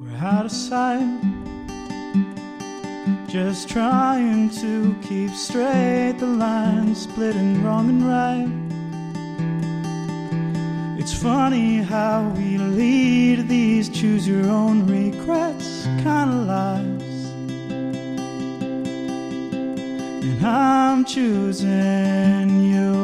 We're out of sight, just trying to keep straight the line, splitting wrong and right. It's funny how we lead these choose your own regrets kind of lives. And I'm choosing you.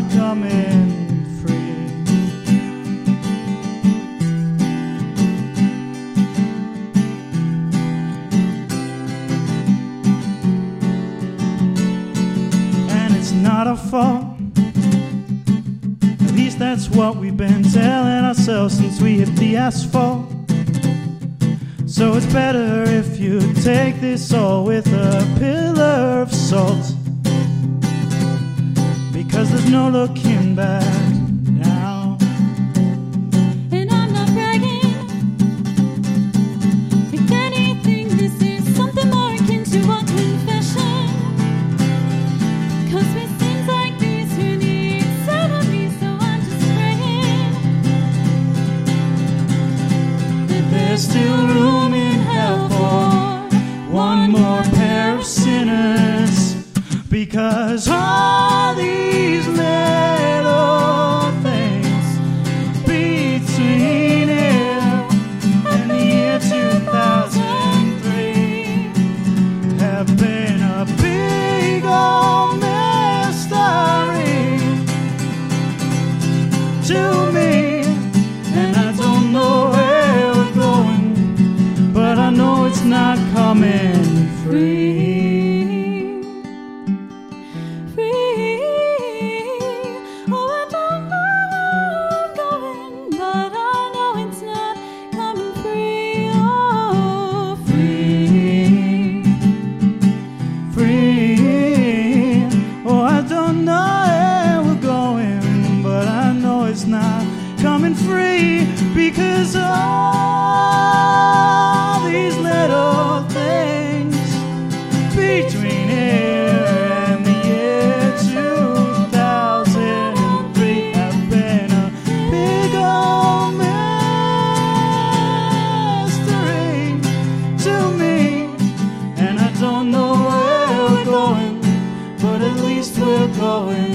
not coming free. and it's not our fault. At least that's what we've been telling ourselves since we hit the asphalt. So it's better if you take this all with a pillar of salt. No looking back now. And I'm not bragging. If anything, this is something more akin to a confession. Cause with things like these, who needs enemies? So I'm just praying that There's still room in hell for one more been a big old mystery to me. And I don't know where we're going but I know it's not coming coming free because all these little things between here and the year 2003 have been a big old mystery to me, and I don't know where we're going, but at least we're going.